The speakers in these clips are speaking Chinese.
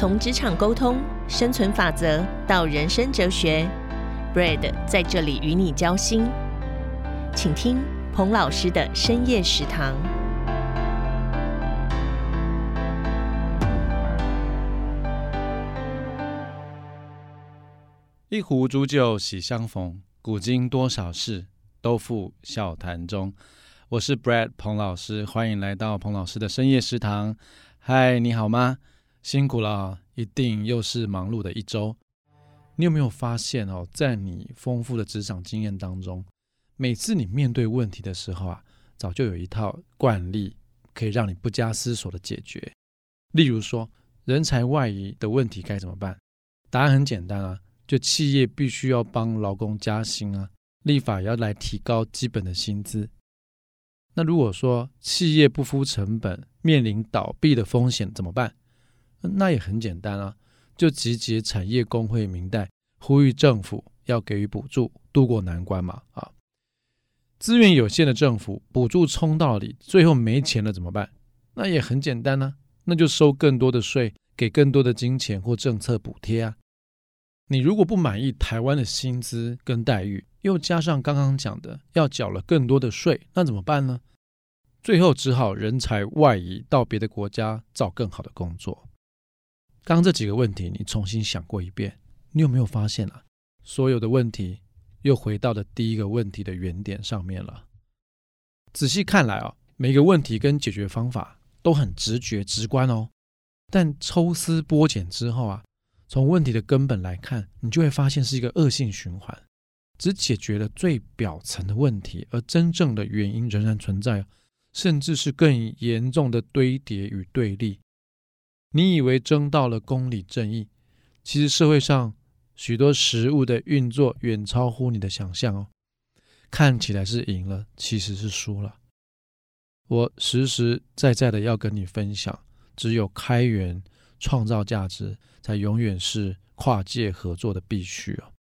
从职场沟通、生存法则到人生哲学，Brad 在这里与你交心。请听彭老师的深夜食堂。一壶浊酒喜相逢，古今多少事，都付笑谈中。我是 Brad 彭老师，欢迎来到彭老师的深夜食堂。嗨，你好吗？辛苦了，一定又是忙碌的一周。你有没有发现哦，在你丰富的职场经验当中，每次你面对问题的时候啊，早就有一套惯例可以让你不加思索的解决。例如说，人才外移的问题该怎么办？答案很简单啊，就企业必须要帮劳工加薪啊，立法要来提高基本的薪资。那如果说企业不敷成本，面临倒闭的风险怎么办？那也很简单啊，就集结产业工会民代，呼吁政府要给予补助，渡过难关嘛。啊，资源有限的政府，补助冲到底，最后没钱了怎么办？那也很简单呢，那就收更多的税，给更多的金钱或政策补贴啊。你如果不满意台湾的薪资跟待遇，又加上刚刚讲的要缴了更多的税，那怎么办呢？最后只好人才外移到别的国家找更好的工作。刚这几个问题，你重新想过一遍，你有没有发现啊？所有的问题又回到了第一个问题的原点上面了。仔细看来啊，每个问题跟解决方法都很直觉直观哦。但抽丝剥茧之后啊，从问题的根本来看，你就会发现是一个恶性循环，只解决了最表层的问题，而真正的原因仍然存在，甚至是更严重的堆叠与对立。你以为争到了公理正义，其实社会上许多食物的运作远超乎你的想象哦。看起来是赢了，其实是输了。我实实在在的要跟你分享，只有开源创造价值，才永远是跨界合作的必须哦。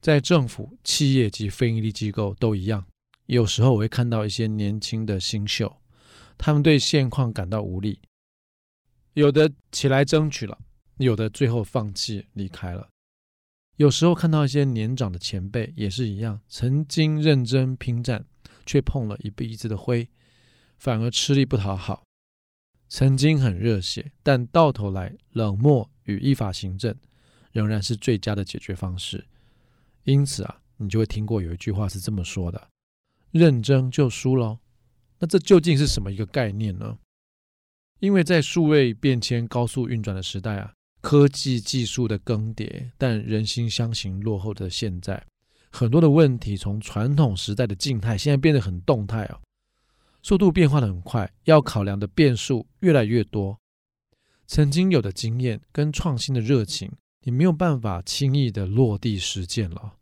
在政府、企业及非营利机构都一样，有时候我会看到一些年轻的新秀，他们对现况感到无力。有的起来争取了，有的最后放弃离开了。有时候看到一些年长的前辈也是一样，曾经认真拼战，却碰了一鼻子的灰，反而吃力不讨好。曾经很热血，但到头来冷漠与依法行政仍然是最佳的解决方式。因此啊，你就会听过有一句话是这么说的：“认真就输了。”那这究竟是什么一个概念呢？因为在数位变迁高速运转的时代啊，科技技术的更迭，但人心相形落后的现在，很多的问题从传统时代的静态，现在变得很动态哦，速度变化的很快，要考量的变数越来越多。曾经有的经验跟创新的热情，你没有办法轻易的落地实践了。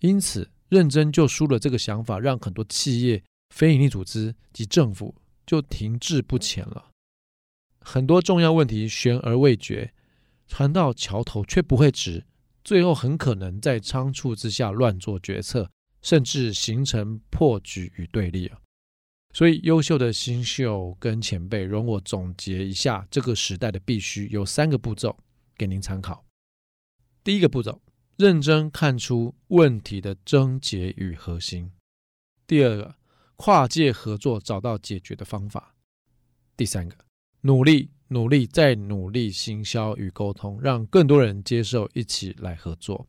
因此，认真就输了这个想法，让很多企业、非营利组织及政府就停滞不前了。很多重要问题悬而未决，船到桥头却不会直，最后很可能在仓促之下乱做决策，甚至形成破局与对立啊！所以，优秀的新秀跟前辈，容我总结一下这个时代的必须，有三个步骤给您参考。第一个步骤，认真看出问题的症结与核心；第二个，跨界合作找到解决的方法；第三个。努力，努力，再努力，行销与沟通，让更多人接受，一起来合作。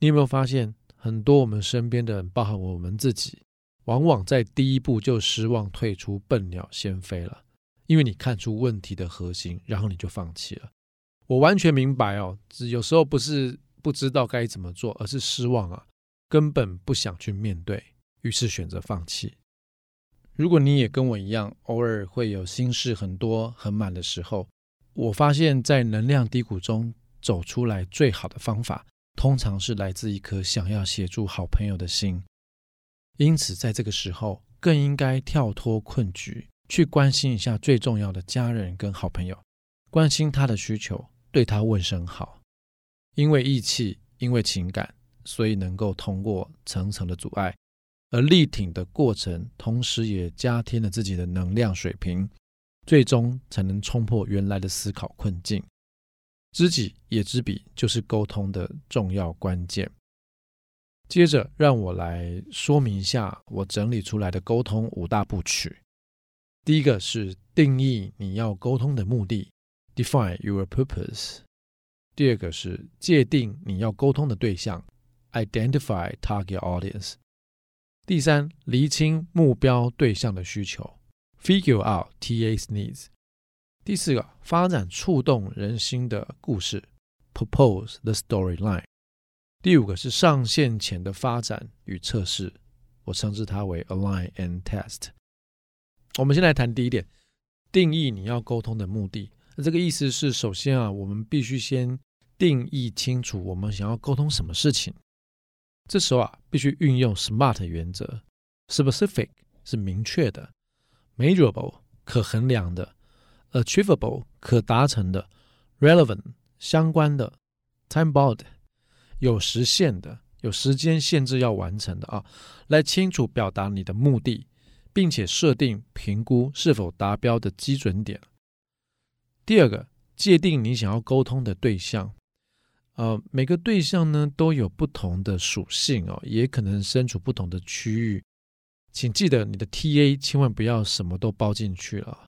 你有没有发现，很多我们身边的人，包含我们自己，往往在第一步就失望退出，笨鸟先飞了。因为你看出问题的核心，然后你就放弃了。我完全明白哦，只有时候不是不知道该怎么做，而是失望啊，根本不想去面对，于是选择放弃。如果你也跟我一样，偶尔会有心事很多很满的时候，我发现，在能量低谷中走出来最好的方法，通常是来自一颗想要协助好朋友的心。因此，在这个时候，更应该跳脱困局，去关心一下最重要的家人跟好朋友，关心他的需求，对他问声好。因为义气，因为情感，所以能够通过层层的阻碍。而力挺的过程，同时也加添了自己的能量水平，最终才能冲破原来的思考困境。知己也知彼，就是沟通的重要关键。接着，让我来说明一下我整理出来的沟通五大部曲。第一个是定义你要沟通的目的，define your purpose。第二个是界定你要沟通的对象，identify target audience。第三，厘清目标对象的需求，figure out TA's needs。第四个，发展触动人心的故事，propose the storyline。第五个是上线前的发展与测试，我称之它为 align and test。我们先来谈第一点，定义你要沟通的目的。那这个意思是，首先啊，我们必须先定义清楚我们想要沟通什么事情。这时候啊，必须运用 SMART 原则：specific 是明确的，measurable 可衡量的，achievable 可达成的，relevant 相关的，time-bound 有时限的，有时间限制要完成的啊，来清楚表达你的目的，并且设定评估是否达标的基准点。第二个，界定你想要沟通的对象。呃，每个对象呢都有不同的属性哦，也可能身处不同的区域。请记得你的 TA 千万不要什么都包进去了，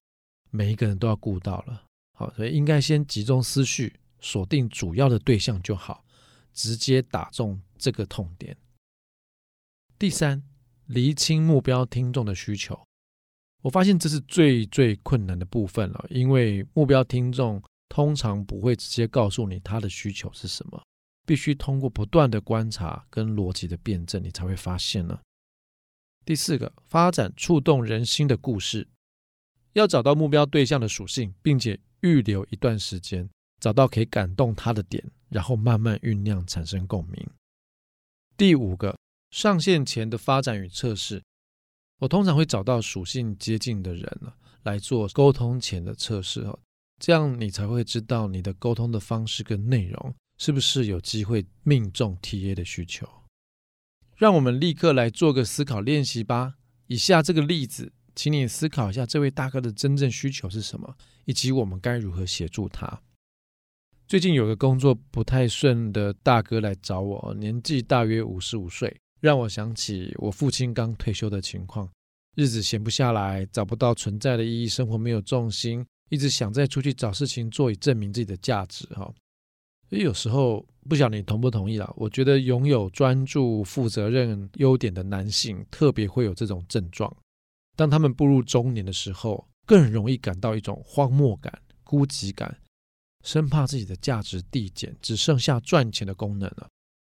每一个人都要顾到了。好，所以应该先集中思绪，锁定主要的对象就好，直接打中这个痛点。第三，厘清目标听众的需求。我发现这是最最困难的部分了，因为目标听众。通常不会直接告诉你他的需求是什么，必须通过不断的观察跟逻辑的辩证，你才会发现呢。第四个，发展触动人心的故事，要找到目标对象的属性，并且预留一段时间，找到可以感动他的点，然后慢慢酝酿产生共鸣。第五个，上线前的发展与测试，我通常会找到属性接近的人来做沟通前的测试哦。这样你才会知道你的沟通的方式跟内容是不是有机会命中 TA 的需求。让我们立刻来做个思考练习吧。以下这个例子，请你思考一下这位大哥的真正需求是什么，以及我们该如何协助他。最近有个工作不太顺的大哥来找我，年纪大约五十五岁，让我想起我父亲刚退休的情况，日子闲不下来，找不到存在的意义，生活没有重心。一直想再出去找事情做，以证明自己的价值哈。所以有时候不晓得你同不同意啦。我觉得拥有专注、负责任优点的男性，特别会有这种症状。当他们步入中年的时候，更容易感到一种荒漠感、孤寂感，生怕自己的价值递减，只剩下赚钱的功能了。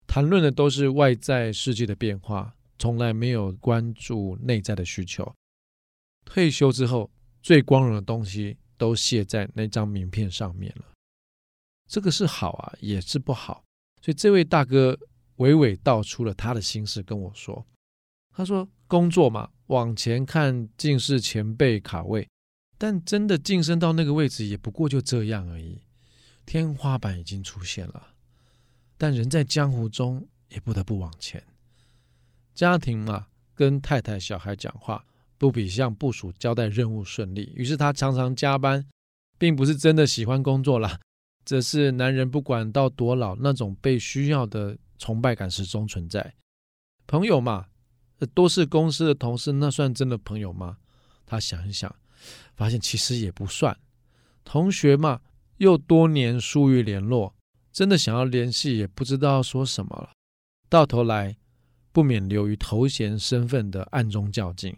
谈论的都是外在世界的变化，从来没有关注内在的需求。退休之后，最光荣的东西。都写在那张名片上面了，这个是好啊，也是不好。所以这位大哥娓娓道出了他的心事，跟我说：“他说工作嘛，往前看尽是前辈卡位，但真的晋升到那个位置，也不过就这样而已。天花板已经出现了，但人在江湖中也不得不往前。家庭嘛，跟太太、小孩讲话。”不比向部属交代任务顺利，于是他常常加班，并不是真的喜欢工作啦，只是男人不管到多老，那种被需要的崇拜感始终存在。朋友嘛，都是公司的同事，那算真的朋友吗？他想一想，发现其实也不算。同学嘛，又多年疏于联络，真的想要联系，也不知道说什么了。到头来，不免流于头衔身份的暗中较劲。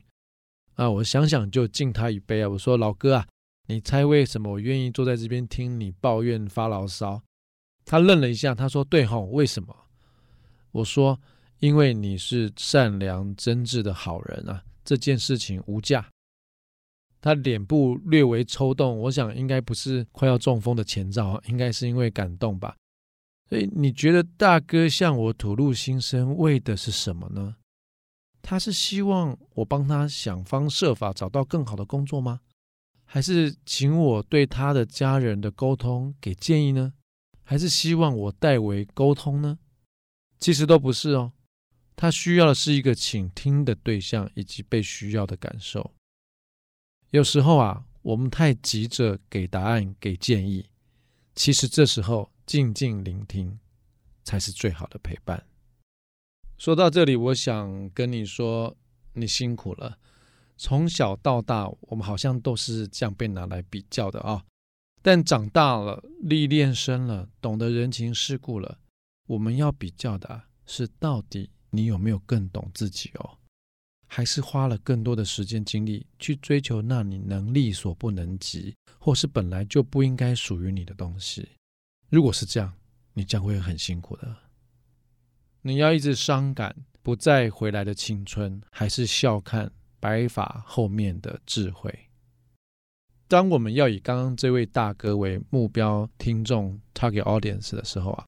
啊，我想想就敬他一杯啊！我说老哥啊，你猜为什么我愿意坐在这边听你抱怨发牢骚？他愣了一下，他说：“对吼，为什么？”我说：“因为你是善良真挚的好人啊，这件事情无价。”他脸部略微抽动，我想应该不是快要中风的前兆，应该是因为感动吧。所以你觉得大哥向我吐露心声，为的是什么呢？他是希望我帮他想方设法找到更好的工作吗？还是请我对他的家人的沟通给建议呢？还是希望我代为沟通呢？其实都不是哦。他需要的是一个倾听的对象以及被需要的感受。有时候啊，我们太急着给答案、给建议，其实这时候静静聆听才是最好的陪伴。说到这里，我想跟你说，你辛苦了。从小到大，我们好像都是这样被拿来比较的啊。但长大了，历练深了，懂得人情世故了，我们要比较的是到底你有没有更懂自己哦？还是花了更多的时间精力去追求那你能力所不能及，或是本来就不应该属于你的东西？如果是这样，你将会很辛苦的。你要一直伤感不再回来的青春，还是笑看白发后面的智慧？当我们要以刚刚这位大哥为目标听众 （target audience） 的时候啊，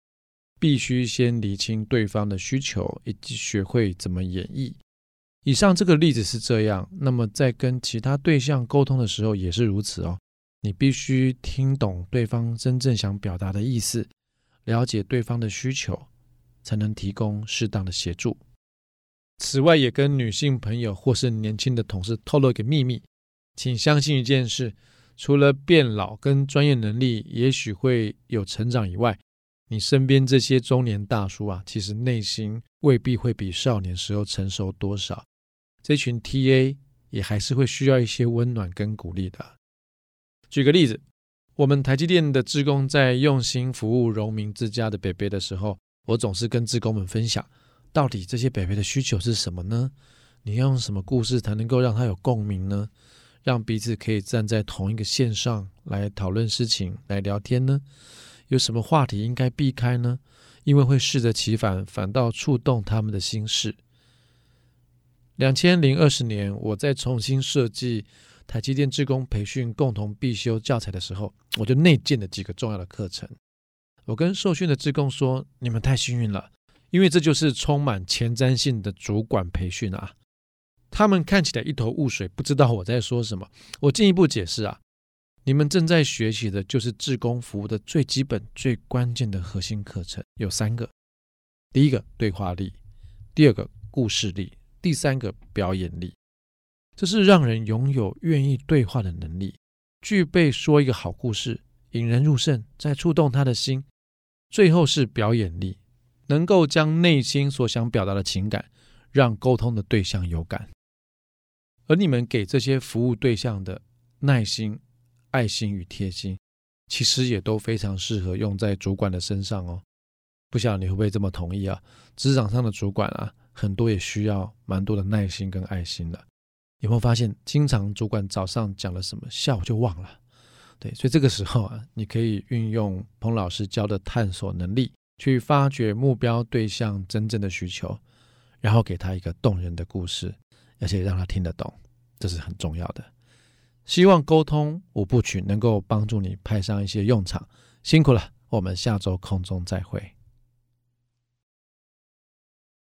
必须先厘清对方的需求，以及学会怎么演绎。以上这个例子是这样，那么在跟其他对象沟通的时候也是如此哦。你必须听懂对方真正想表达的意思，了解对方的需求，才能提供适当的协助。此外，也跟女性朋友或是年轻的同事透露一个秘密，请相信一件事：除了变老跟专业能力也许会有成长以外，你身边这些中年大叔啊，其实内心未必会比少年时候成熟多少。这群 TA 也还是会需要一些温暖跟鼓励的。举个例子，我们台积电的志工在用心服务荣民之家的北北的时候，我总是跟志工们分享，到底这些北北的需求是什么呢？你要用什么故事才能够让他有共鸣呢？让彼此可以站在同一个线上来讨论事情、来聊天呢？有什么话题应该避开呢？因为会适得其反，反倒触动他们的心事。两千零二十年，我在重新设计台积电职工培训共同必修教材的时候，我就内建了几个重要的课程。我跟受训的志工说：“你们太幸运了，因为这就是充满前瞻性的主管培训啊！”他们看起来一头雾水，不知道我在说什么。我进一步解释啊，你们正在学习的就是志工服务的最基本、最关键的核心课程，有三个：第一个对话力，第二个故事力。第三个表演力，这是让人拥有愿意对话的能力，具备说一个好故事，引人入胜，再触动他的心。最后是表演力，能够将内心所想表达的情感，让沟通的对象有感。而你们给这些服务对象的耐心、爱心与贴心，其实也都非常适合用在主管的身上哦。不晓得你会不会这么同意啊？职场上的主管啊。很多也需要蛮多的耐心跟爱心的，有没有发现，经常主管早上讲了什么，下午就忘了？对，所以这个时候啊，你可以运用彭老师教的探索能力，去发掘目标对象真正的需求，然后给他一个动人的故事，而且让他听得懂，这是很重要的。希望沟通五部曲能够帮助你派上一些用场。辛苦了，我们下周空中再会。